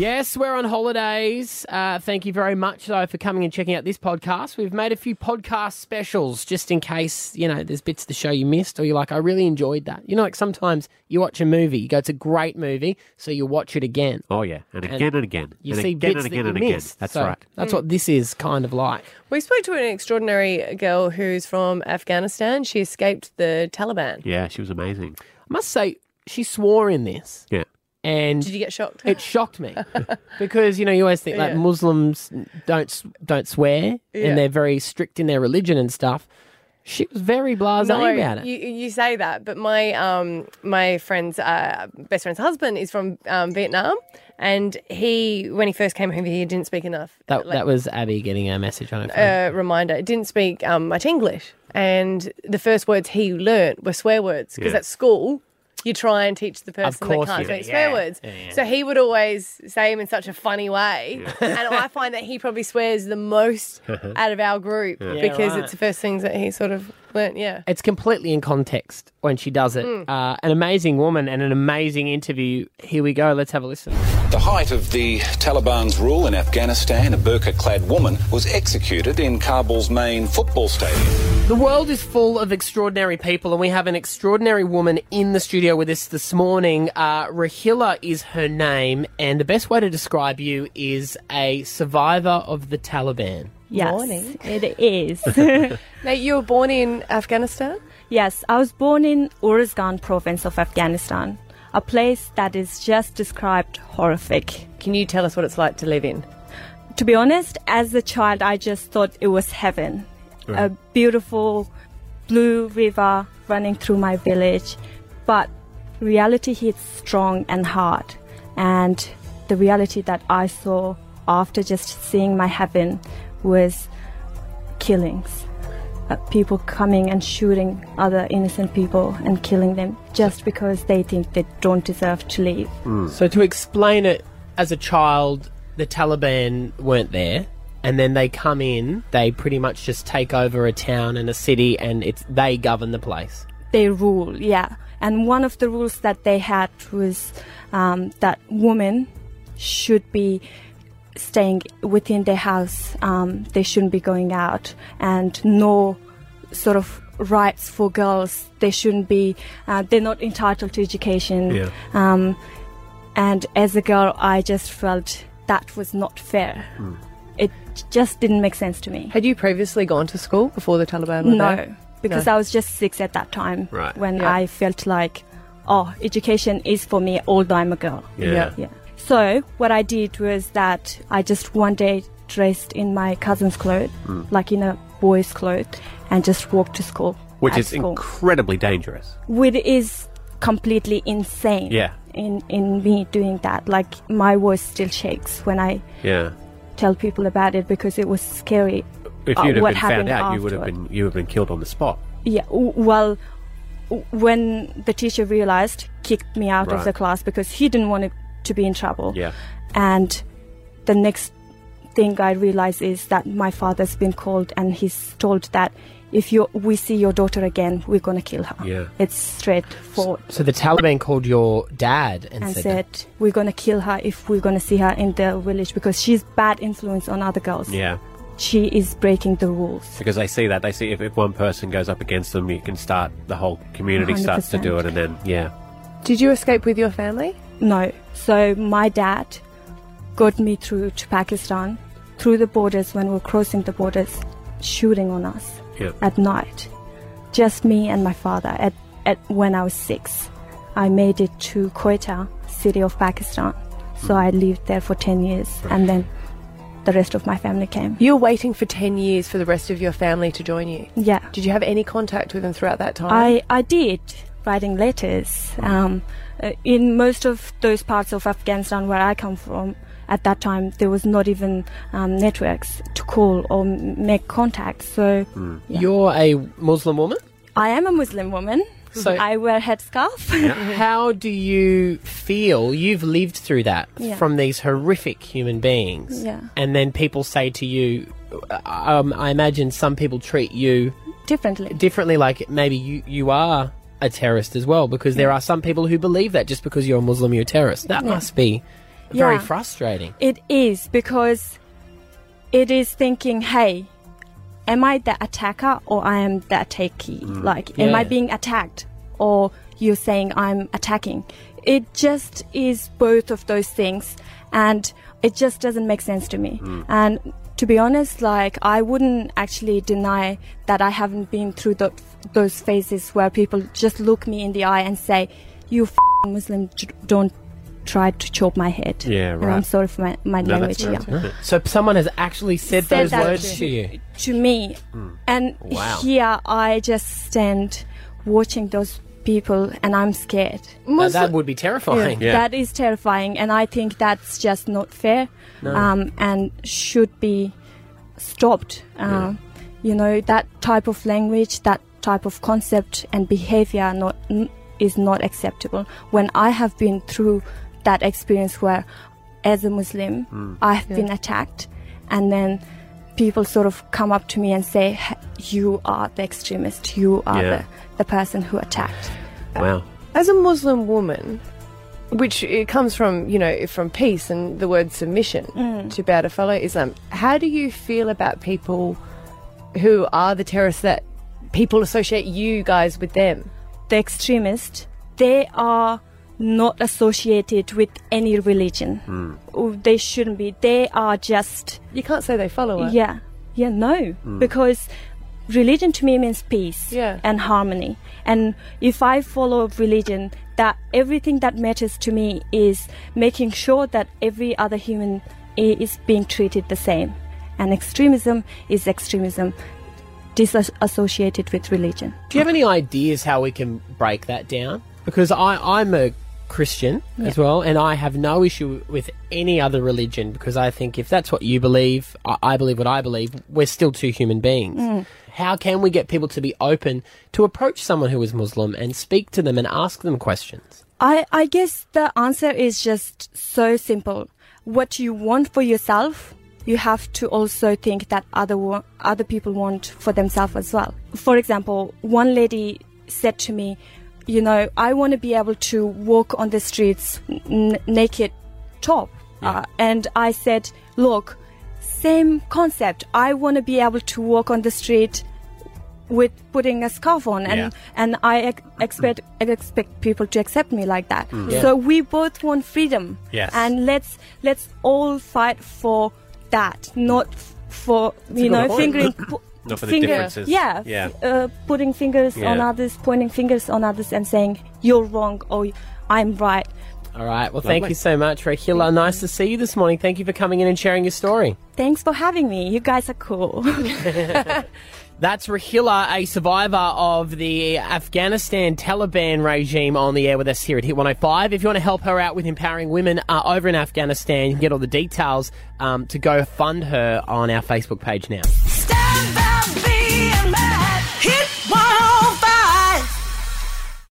Yes, we're on holidays. Uh, thank you very much, though, for coming and checking out this podcast. We've made a few podcast specials just in case, you know, there's bits of the show you missed or you're like, I really enjoyed that. You know, like sometimes you watch a movie, you go, it's a great movie, so you watch it again. Oh yeah, and again and, again, You and see again bits and again that and you again. missed. That's So right. That's what this is kind of like. We spoke to an extraordinary girl who's from Afghanistan. She escaped the Taliban. Yeah, she was amazing. I must say, she swore in this, Yeah. And Did you get shocked? it shocked me because you know you always think like Yeah. Muslims don't don't swear Yeah. and they're very strict in their religion and stuff. She was very blasé about it. You, you say that, but my um my friend's uh, best friend's husband is from um, Vietnam, and he when he first came home here, he didn't speak enough. that like, that was Abby getting a message on her phone. a reminder. It didn't speak um, much English, and the first words he learnt were swear words because Yeah. at school. You try and teach the person that can't speak swear yeah. words. Yeah, yeah. So he would always say them in such a funny way. and I find that he probably swears the most out of our group because right. it's the first things that he sort of learnt. Yeah. it's completely in context when she does it. Mm. Uh, an amazing woman and an amazing interview. Here we go. Let's have a listen. The height of the Taliban's rule in Afghanistan, a burqa clad woman was executed in Kabul's main football stadium. The world is full of extraordinary people, and we have an extraordinary woman in the studio with us this morning. Uh, Rahila is her name, and the best way to describe you is a survivor of the Taliban. Yes, Morning. it is. Now, you were born in Afghanistan? yes, I was born in Uruzgan province of Afghanistan, a place that is just described horrific. Can you tell us what it's like to live in? To be honest, as a child, I just thought it was heaven. A beautiful blue river running through my village. But reality hits strong and hard. And the reality that I saw after just seeing my heaven was killings. Uh, people coming and shooting other innocent people and killing them just because they think they don't deserve to live. So, to explain it, as a child, the Taliban weren't there, and then they come in, they pretty much just take over a town and a city, and it's they govern the place. they rule, yeah. And one of the rules that they had was um, that women should be staying within their house. Um, they shouldn't be going out, and no sort of rights for girls. They shouldn't be. Uh, they're not entitled to education. Yeah. Um, and as a girl, I just felt that was not fair. It just didn't make sense to me. Had you previously gone to school before the Taliban were No, there? because No. I was just six at that time. Right. When Yeah. I felt like, oh, education is for me, although I'm a girl. Yeah. Yeah. So what I did was that I just one day dressed in my cousin's clothes, like in a boy's clothes, and just walked to school. Which is school. incredibly dangerous. Which is completely insane. Yeah. In in me doing that, like my voice still shakes when I Yeah. tell people about it because it was scary. If Uh, you'd have been found out, you would have been you would have been killed on the spot. Yeah, well, when the teacher realized, kicked me out of the class because he didn't want it to be in trouble. Yeah. And the next thing I realized is that my father's been called and he's told that if you we see your daughter again, we're gonna kill her. Yeah. It's straightforward. So the Taliban called your dad and, And said, said we're gonna kill her if we're gonna see her in the village because she's bad influence on other girls. Yeah. She is breaking the rules. Because they see that. They see if, if one person goes up against them, you can start, the whole community starts to do it, and then, yeah. Did you escape with your family? No. So my dad got me through to Pakistan, through the borders when we were crossing the borders, shooting on us Yeah. at night. Just me and my father at, at when I was six. I made it to Quetta, city of Pakistan. So hmm. I lived there for 10 years and then the rest of my family came. You were waiting for 10 years for the rest of your family to join you. Yeah. Did you have any contact with them throughout that time? I, I did writing letters. Um, uh, in most of those parts of Afghanistan where I come from, at that time there was not even um, networks to call or make contact. So "You're a Muslim woman. I am a Muslim woman. So- I wear headscarf. How do you feel? You've lived through that Yeah. from these horrific human beings, Yeah. and then people say to you, um, I imagine some people treat you Differently. differently. Like maybe you you are a terrorist as well, because there are some people who believe that just because you're a Muslim, you're a terrorist. That must be very Yeah. frustrating. It is because it is thinking, hey, am I the attacker or I am the attackee? Mm. Like, am I being attacked or you're saying I'm attacking? It just is both of those things and it just doesn't make sense to me. Mm. And to be honest, like, I wouldn't actually deny that I haven't been through tho- those phases where people just look me in the eye and say, you f- Muslim, don't try to chop my head. Yeah, And right. I'm sorry for my, my No, language that's here. right. So someone has actually said, Said those words to- to you. To me. Hmm. And Wow. here I just stand watching those people and I'm scared. Now, that would be terrifying. Yeah. That is terrifying and I think that's just not fair um, and should be stopped. Um, You know, that type of language, that type of concept and behavior not, n- is not acceptable. When I have been through that experience where, as a Muslim, I have been attacked, and then people sort of come up to me and say, You are the extremist, you are Yeah. the, the person who attacked. Wow. As a Muslim woman, which it comes from, you know, from peace and the word submission mm. to be able to follow Islam, how do you feel about people who are the terrorists that people associate you guys with them? the extremists, they are not associated with any religion. Oh, They shouldn't be. They are just, You can't say they follow it. yeah, yeah, no. Hmm. Because religion to me means peace Yeah. and harmony. And if I follow religion, that everything that matters to me is making sure that every other human is being treated the same. And extremism is extremism disassociated with religion. Do you have any ideas how we can break that down? Because I, I'm a Christian as well, and I have no issue with any other religion because I think if that's what you believe, I, I believe what I believe, we're still two human beings. Mm. How can we get people to be open to approach someone who is Muslim and speak to them and ask them questions? I, I guess the answer is just so simple. What you want for yourself, you have to also think that other other people want for themselves as well. For example, one lady said to me, "You know, I want to be able to walk on the streets n- naked, top." Uh, and I said, "Look, same concept. I want to be able to walk on the street with putting a scarf on and Yeah. and I ex- expect expect people to accept me like that. Yeah. So we both want freedom. Yes. And let's let's all fight for that, not f- for you know fingering pu- Not for the finger- differences. Yeah. Yeah. Uh, putting fingers on others, pointing fingers on others and saying you're wrong or I'm right. All right. Well, thank Lovely. you so much, Rahila. Nice to see you this morning. Thank you for coming in and sharing your story. Thanks for having me. You guys are cool. That's Rahila, a survivor of the Afghanistan Taliban regime, on the air with us here at Hit 105. If you want to help her out with empowering women uh, over in Afghanistan, you can get all the details um, to go fund her on our Facebook page now. Stand by